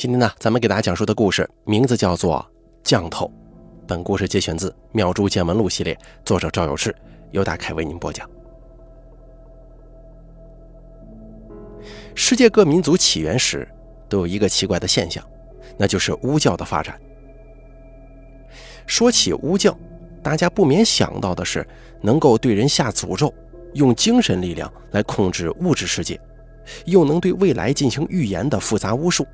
今天呢，咱们给大家讲述的故事名字叫做《降头》。本故事节选自《妙珠见闻录》系列，作者赵有志，由大凯为您播讲。世界各民族起源时都有一个奇怪的现象，那就是巫教的发展。说起巫教，大家不免想到的是能够对人下诅咒，用精神力量来控制物质世界，又能对未来进行预言的复杂巫术。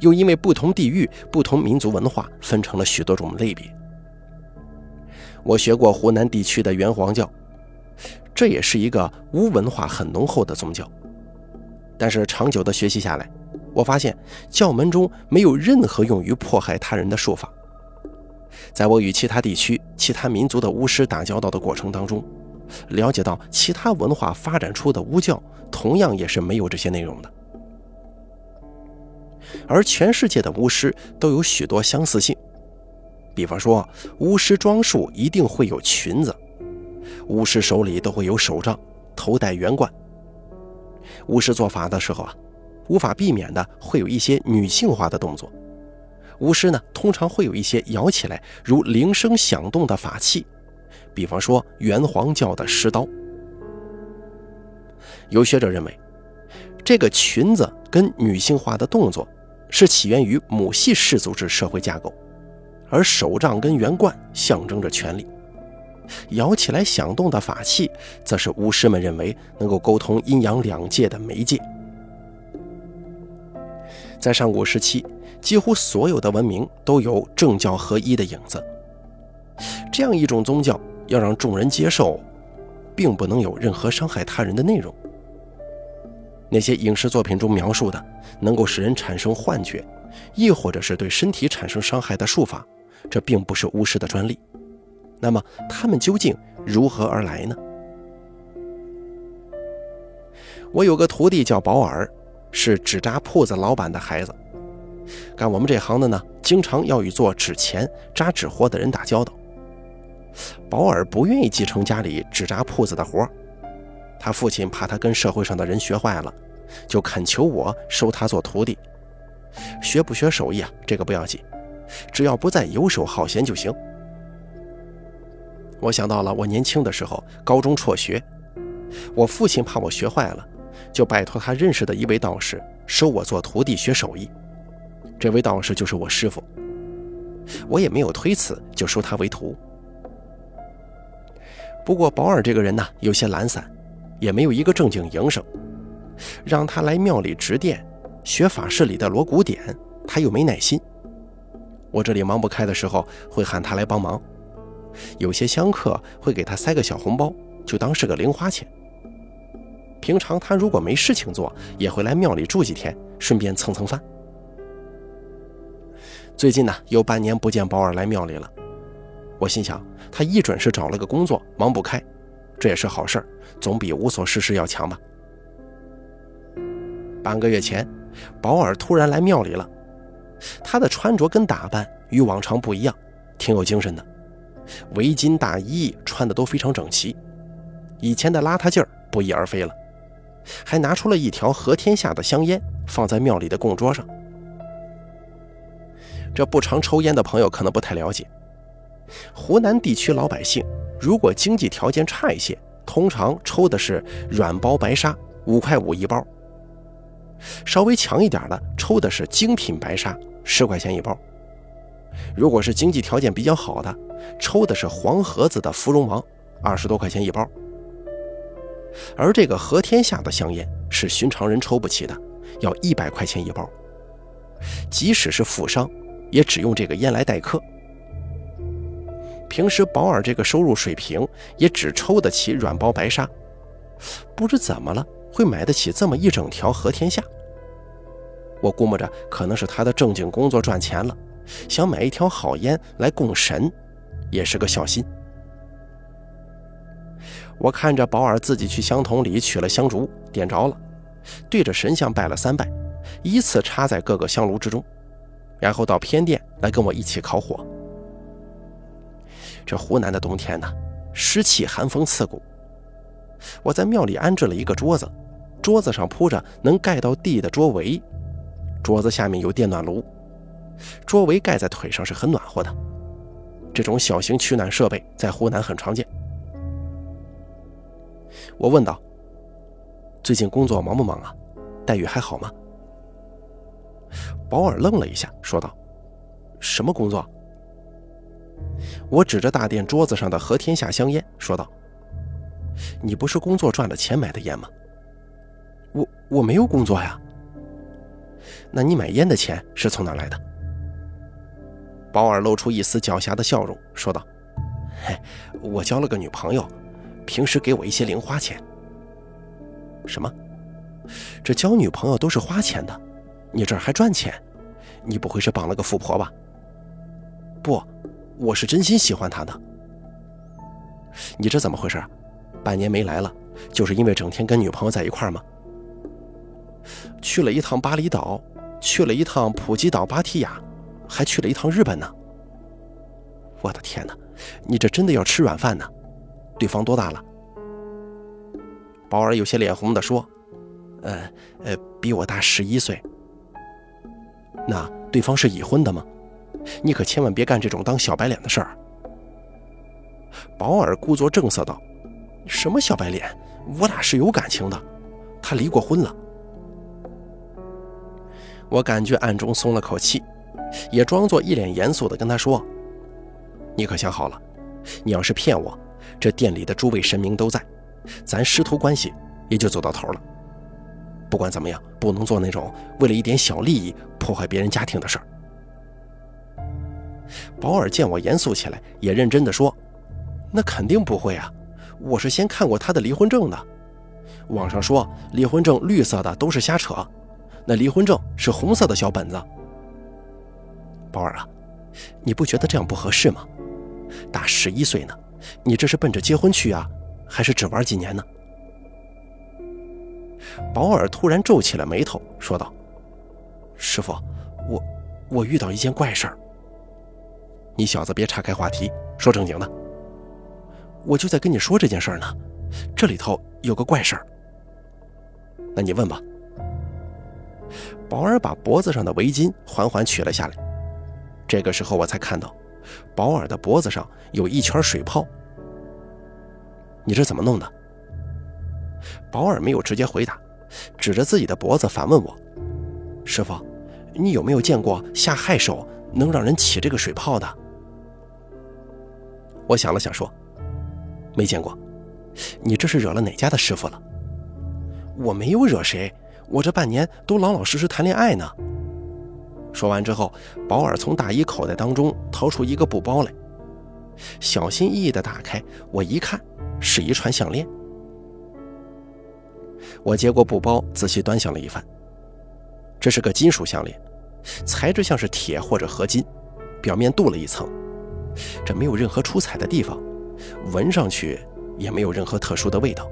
又因为不同地域、不同民族文化，分成了许多种类别。我学过湖南地区的元皇教，这也是一个巫文化很浓厚的宗教。但是长久的学习下来，我发现教门中没有任何用于迫害他人的术法。在我与其他地区、其他民族的巫师打交道的过程当中，了解到其他文化发展出的巫教，同样也是没有这些内容的。而全世界的巫师都有许多相似性，比方说，巫师装束一定会有裙子，巫师手里都会有手杖，头戴圆冠。巫师做法的时候啊，无法避免的会有一些女性化的动作。巫师呢，通常会有一些摇起来如铃声响动的法器，比方说元皇教的石刀。有学者认为，这个裙子跟女性化的动作。是起源于母系氏族制社会架构，而手杖跟圆冠象征着权力，摇起来响动的法器，则是巫师们认为能够沟通阴阳两界的媒介。在上古时期，几乎所有的文明都有政教合一的影子。这样一种宗教要让众人接受，并不能有任何伤害他人的内容。那些影视作品中描述的能够使人产生幻觉，亦或者是对身体产生伤害的术法，这并不是巫师的专利。那么，他们究竟如何而来呢？我有个徒弟叫保尔，是纸扎铺子老板的孩子。干我们这行的呢，经常要与做纸钱、扎纸活的人打交道。保尔不愿意继承家里纸扎铺子的活他父亲怕他跟社会上的人学坏了，就恳求我收他做徒弟。学不学手艺啊？这个不要紧，只要不再游手好闲就行。我想到了我年轻的时候，高中辍学，我父亲怕我学坏了，就拜托他认识的一位道士收我做徒弟学手艺。这位道士就是我师傅，我也没有推辞，就收他为徒。不过保尔这个人呢，有些懒散。也没有一个正经营生，让他来庙里执殿学法事里的锣鼓点，他又没耐心。我这里忙不开的时候，会喊他来帮忙。有些香客会给他塞个小红包，就当是个零花钱。平常他如果没事情做，也会来庙里住几天，顺便蹭蹭饭。最近呢，有半年不见保尔来庙里了，我心想他一准是找了个工作，忙不开。这也是好事总比无所事事要强吧。半个月前，保尔突然来庙里了。他的穿着跟打扮与往常不一样，挺有精神的，围巾大衣穿的都非常整齐，以前的邋遢劲儿不翼而飞了。还拿出了一条和天下的香烟，放在庙里的供桌上。这不常抽烟的朋友可能不太了解，湖南地区老百姓。如果经济条件差一些，通常抽的是软包白沙，五块五一包；稍微强一点的，抽的是精品白沙，十块钱一包。如果是经济条件比较好的，抽的是黄盒子的芙蓉王，二十多块钱一包。而这个和天下的香烟是寻常人抽不起的，要一百块钱一包。即使是富商，也只用这个烟来待客。平时保尔这个收入水平也只抽得起软包白沙，不知怎么了会买得起这么一整条和天下。我估摸着可能是他的正经工作赚钱了，想买一条好烟来供神，也是个孝心。我看着保尔自己去香筒里取了香烛，点着了，对着神像拜了三拜，依次插在各个香炉之中，然后到偏殿来跟我一起烤火。这湖南的冬天呢，湿气寒风刺骨。我在庙里安置了一个桌子，桌子上铺着能盖到地的桌围，桌子下面有电暖炉，桌围盖在腿上是很暖和的。这种小型取暖设备在湖南很常见。我问道：“最近工作忙不忙啊？待遇还好吗？”保尔愣了一下，说道：“什么工作？”我指着大殿桌子上的和天下香烟，说道：“你不是工作赚了钱买的烟吗？”“我我没有工作呀。”“那你买烟的钱是从哪来的？”保尔露出一丝狡黠的笑容，说道：“嘿，我交了个女朋友，平时给我一些零花钱。”“什么？这交女朋友都是花钱的？你这儿还赚钱？你不会是绑了个富婆吧？”“不。”我是真心喜欢他的，你这怎么回事？半年没来了，就是因为整天跟女朋友在一块儿吗？去了一趟巴厘岛，去了一趟普吉岛芭提雅，还去了一趟日本呢。我的天哪，你这真的要吃软饭呢？对方多大了？宝儿有些脸红的说：“呃呃，比我大十一岁。那对方是已婚的吗？”你可千万别干这种当小白脸的事儿。保尔故作正色道：“什么小白脸？我俩是有感情的，他离过婚了。”我感觉暗中松了口气，也装作一脸严肃地跟他说：“你可想好了，你要是骗我，这店里的诸位神明都在，咱师徒关系也就走到头了。不管怎么样，不能做那种为了一点小利益破坏别人家庭的事儿。”保尔见我严肃起来，也认真的说：“那肯定不会啊，我是先看过他的离婚证的。网上说离婚证绿色的都是瞎扯，那离婚证是红色的小本子。保尔啊，你不觉得这样不合适吗？大十一岁呢，你这是奔着结婚去啊，还是只玩几年呢？”保尔突然皱起了眉头，说道：“师傅，我我遇到一件怪事儿。”你小子别岔开话题，说正经的。我就在跟你说这件事呢，这里头有个怪事儿。那你问吧。保尔把脖子上的围巾缓缓取了下来，这个时候我才看到，保尔的脖子上有一圈水泡。你这怎么弄的？保尔没有直接回答，指着自己的脖子反问我：“师傅，你有没有见过下害手能让人起这个水泡的？”我想了想，说：“没见过，你这是惹了哪家的师傅了？”我没有惹谁，我这半年都老老实实谈恋爱呢。说完之后，保尔从大衣口袋当中掏出一个布包来，小心翼翼地打开，我一看，是一串项链。我接过布包，仔细端详了一番，这是个金属项链，材质像是铁或者合金，表面镀了一层。这没有任何出彩的地方，闻上去也没有任何特殊的味道。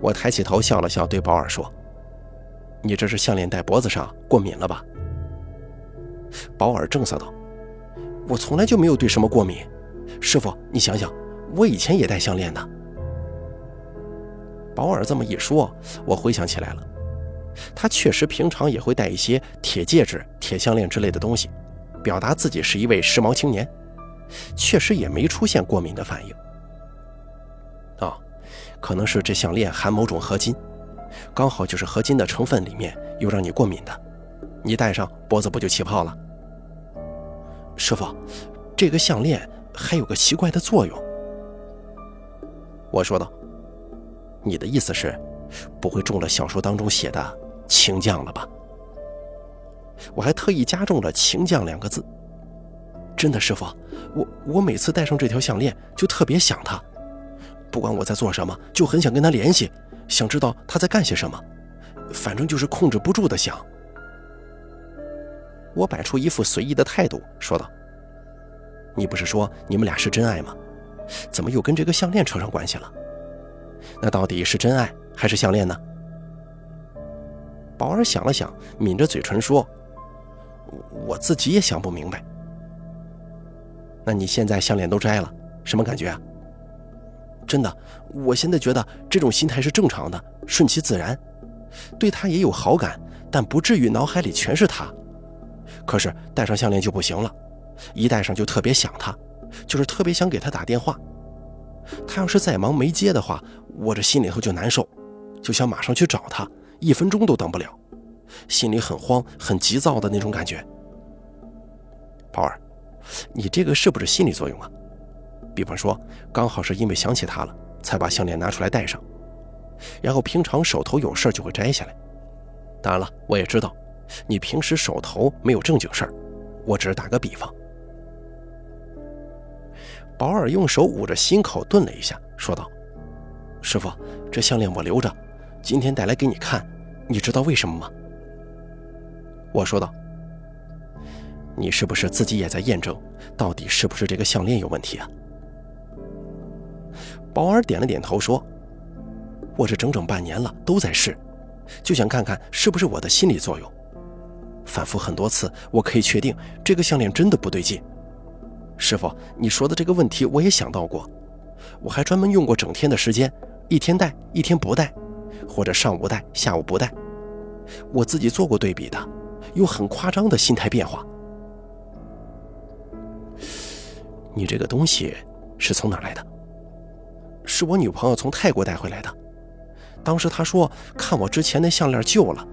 我抬起头笑了笑，对保尔说：“你这是项链戴脖子上过敏了吧？”保尔正色道：“我从来就没有对什么过敏。师傅，你想想，我以前也戴项链的。”保尔这么一说，我回想起来了，他确实平常也会戴一些铁戒指、铁项链之类的东西。表达自己是一位时髦青年，确实也没出现过敏的反应。啊，可能是这项链含某种合金，刚好就是合金的成分里面有让你过敏的，你戴上脖子不就起泡了？师傅，这个项链还有个奇怪的作用。我说道：“你的意思是，不会中了小说当中写的情将了吧？”我还特意加重了“情将”两个字。真的，师傅，我我每次戴上这条项链就特别想他，不管我在做什么，就很想跟他联系，想知道他在干些什么，反正就是控制不住的想。我摆出一副随意的态度，说道：“你不是说你们俩是真爱吗？怎么又跟这个项链扯上关系了？那到底是真爱还是项链呢？”宝儿想了想，抿着嘴唇说。我自己也想不明白。那你现在项链都摘了，什么感觉啊？真的，我现在觉得这种心态是正常的，顺其自然。对他也有好感，但不至于脑海里全是他。可是戴上项链就不行了，一戴上就特别想他，就是特别想给他打电话。他要是再忙没接的话，我这心里头就难受，就想马上去找他，一分钟都等不了，心里很慌、很急躁的那种感觉。宝儿，你这个是不是心理作用啊？比方说，刚好是因为想起他了，才把项链拿出来戴上，然后平常手头有事就会摘下来。当然了，我也知道，你平时手头没有正经事儿，我只是打个比方。保尔用手捂着心口，顿了一下，说道：“师傅，这项链我留着，今天带来给你看，你知道为什么吗？”我说道：“你是不是自己也在验证，到底是不是这个项链有问题啊？”保尔点了点头，说：“我这整整半年了，都在试，就想看看是不是我的心理作用。反复很多次，我可以确定这个项链真的不对劲。”师傅，你说的这个问题我也想到过，我还专门用过整天的时间，一天戴一天不戴，或者上午戴下午不戴，我自己做过对比的，有很夸张的心态变化。你这个东西是从哪来的？是我女朋友从泰国带回来的，当时她说看我之前那项链旧了，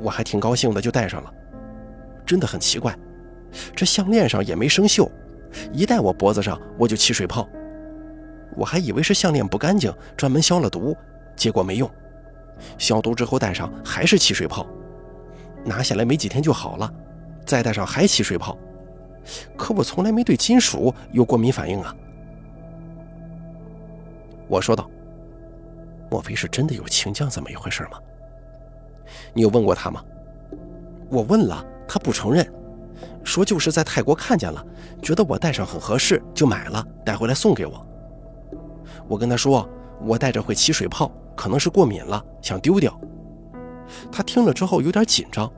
我还挺高兴的就戴上了，真的很奇怪，这项链上也没生锈。一戴我脖子上，我就起水泡。我还以为是项链不干净，专门消了毒，结果没用。消毒之后戴上还是起水泡，拿下来没几天就好了，再戴上还起水泡。可我从来没对金属有过敏反应啊。我说道：“莫非是真的有情将这么一回事吗？你有问过他吗？”我问了，他不承认。说就是在泰国看见了，觉得我戴上很合适，就买了带回来送给我。我跟他说我戴着会起水泡，可能是过敏了，想丢掉。他听了之后有点紧张，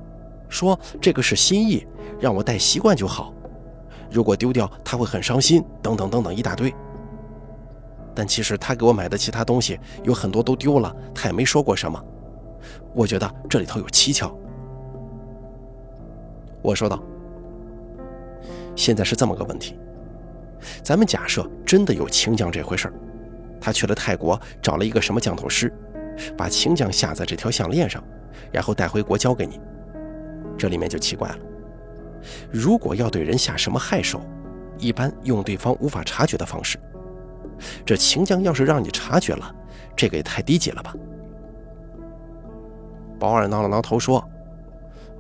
说这个是心意，让我带习惯就好。如果丢掉他会很伤心，等等等等一大堆。但其实他给我买的其他东西有很多都丢了，他也没说过什么。我觉得这里头有蹊跷。我说道。现在是这么个问题，咱们假设真的有情将这回事儿，他去了泰国找了一个什么降头师，把情将下在这条项链上，然后带回国交给你。这里面就奇怪了，如果要对人下什么害手，一般用对方无法察觉的方式。这情将要是让你察觉了，这个也太低级了吧？保尔挠了挠头说：“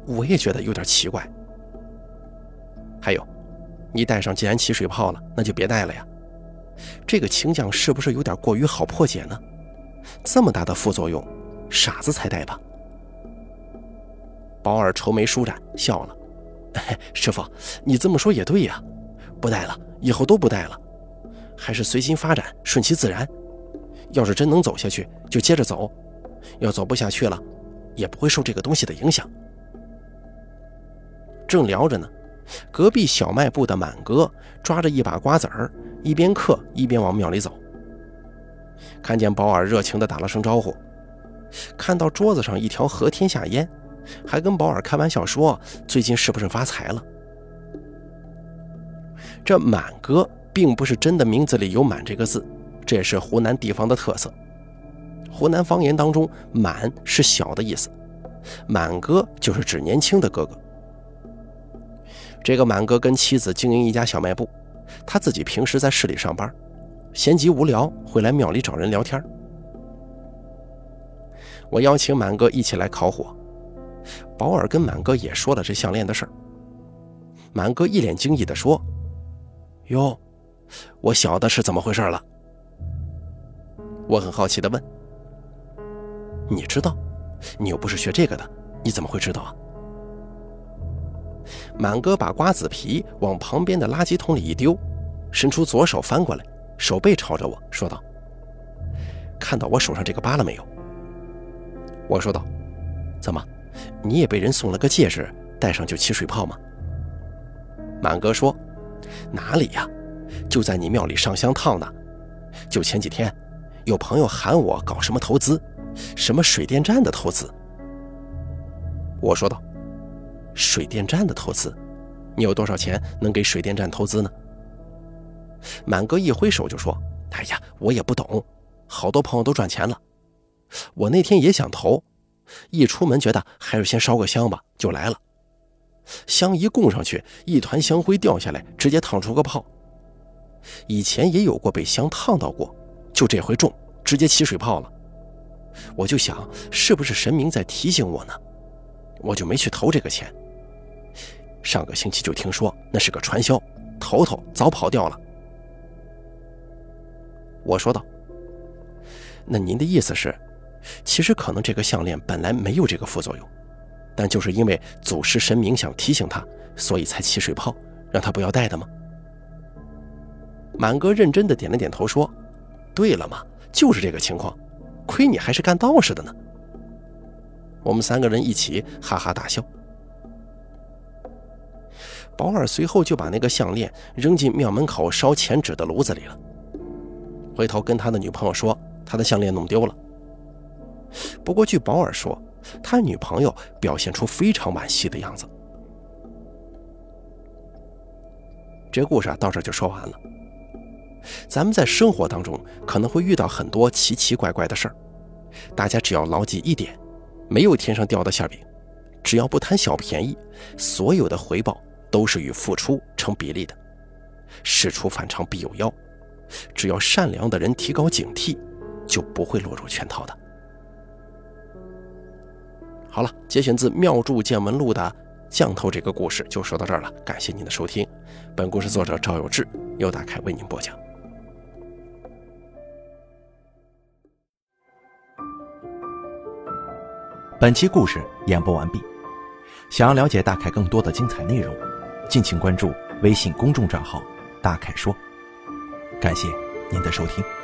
我也觉得有点奇怪。还有。”你戴上既然起水泡了，那就别戴了呀。这个情将是不是有点过于好破解呢？这么大的副作用，傻子才戴吧？保尔愁眉舒展，笑了：“师傅，你这么说也对呀，不戴了，以后都不戴了，还是随心发展，顺其自然。要是真能走下去，就接着走；要走不下去了，也不会受这个东西的影响。”正聊着呢。隔壁小卖部的满哥抓着一把瓜子儿，一边嗑一边往庙里走。看见保尔，热情地打了声招呼。看到桌子上一条和天下烟，还跟保尔开玩笑说：“最近是不是发财了？”这满哥并不是真的名字里有“满”这个字，这也是湖南地方的特色。湖南方言当中，“满”是小的意思，满哥就是指年轻的哥哥。这个满哥跟妻子经营一家小卖部，他自己平时在市里上班，闲极无聊会来庙里找人聊天。我邀请满哥一起来烤火，保尔跟满哥也说了这项链的事儿。满哥一脸惊异地说：“哟，我晓得是怎么回事了。”我很好奇地问：“你知道？你又不是学这个的，你怎么会知道啊？”满哥把瓜子皮往旁边的垃圾桶里一丢，伸出左手翻过来，手背朝着我说道：“看到我手上这个疤了没有？”我说道：“怎么，你也被人送了个戒指，戴上就起水泡吗？”满哥说：“哪里呀，就在你庙里上香烫的。就前几天，有朋友喊我搞什么投资，什么水电站的投资。”我说道：“水电站的投资，你有多少钱能给水电站投资呢？”满哥一挥手就说：“哎呀，我也不懂，好多朋友都赚钱了。我那天也想投，一出门觉得还是先烧个香吧，就来了。香一供上去，一团香灰掉下来，直接烫出个泡。以前也有过被香烫到过，就这回中，直接起水泡了。我就想，是不是神明在提醒我呢？我就没去投这个钱。上个星期就听说那是个传销，头头早跑掉了。”我说道：“那您的意思是，其实可能这个项链本来没有这个副作用，但就是因为祖师神明想提醒他，所以才起水泡，让他不要戴的吗？”满哥认真的点了点头，说：“对了嘛，就是这个情况，亏你还是干道士的呢。”我们三个人一起哈哈大笑。保尔随后就把那个项链扔进庙门口烧钱纸的炉子里了。回头跟他的女朋友说，他的项链弄丢了。不过据保尔说，他女朋友表现出非常惋惜的样子。这故事啊，到这就说完了。咱们在生活当中可能会遇到很多奇奇怪怪的事儿，大家只要牢记一点：没有天上掉的馅饼，只要不贪小便宜，所有的回报都是与付出成比例的。事出反常必有妖。只要善良的人提高警惕，就不会落入圈套的。好了，节选自《妙著见闻录》的《降头》这个故事就说到这儿了，感谢您的收听。本故事作者赵有志由大凯为您播讲。本期故事演播完毕。想要了解大凯更多的精彩内容，敬请关注微信公众账号“大凯说”。感谢您的收听。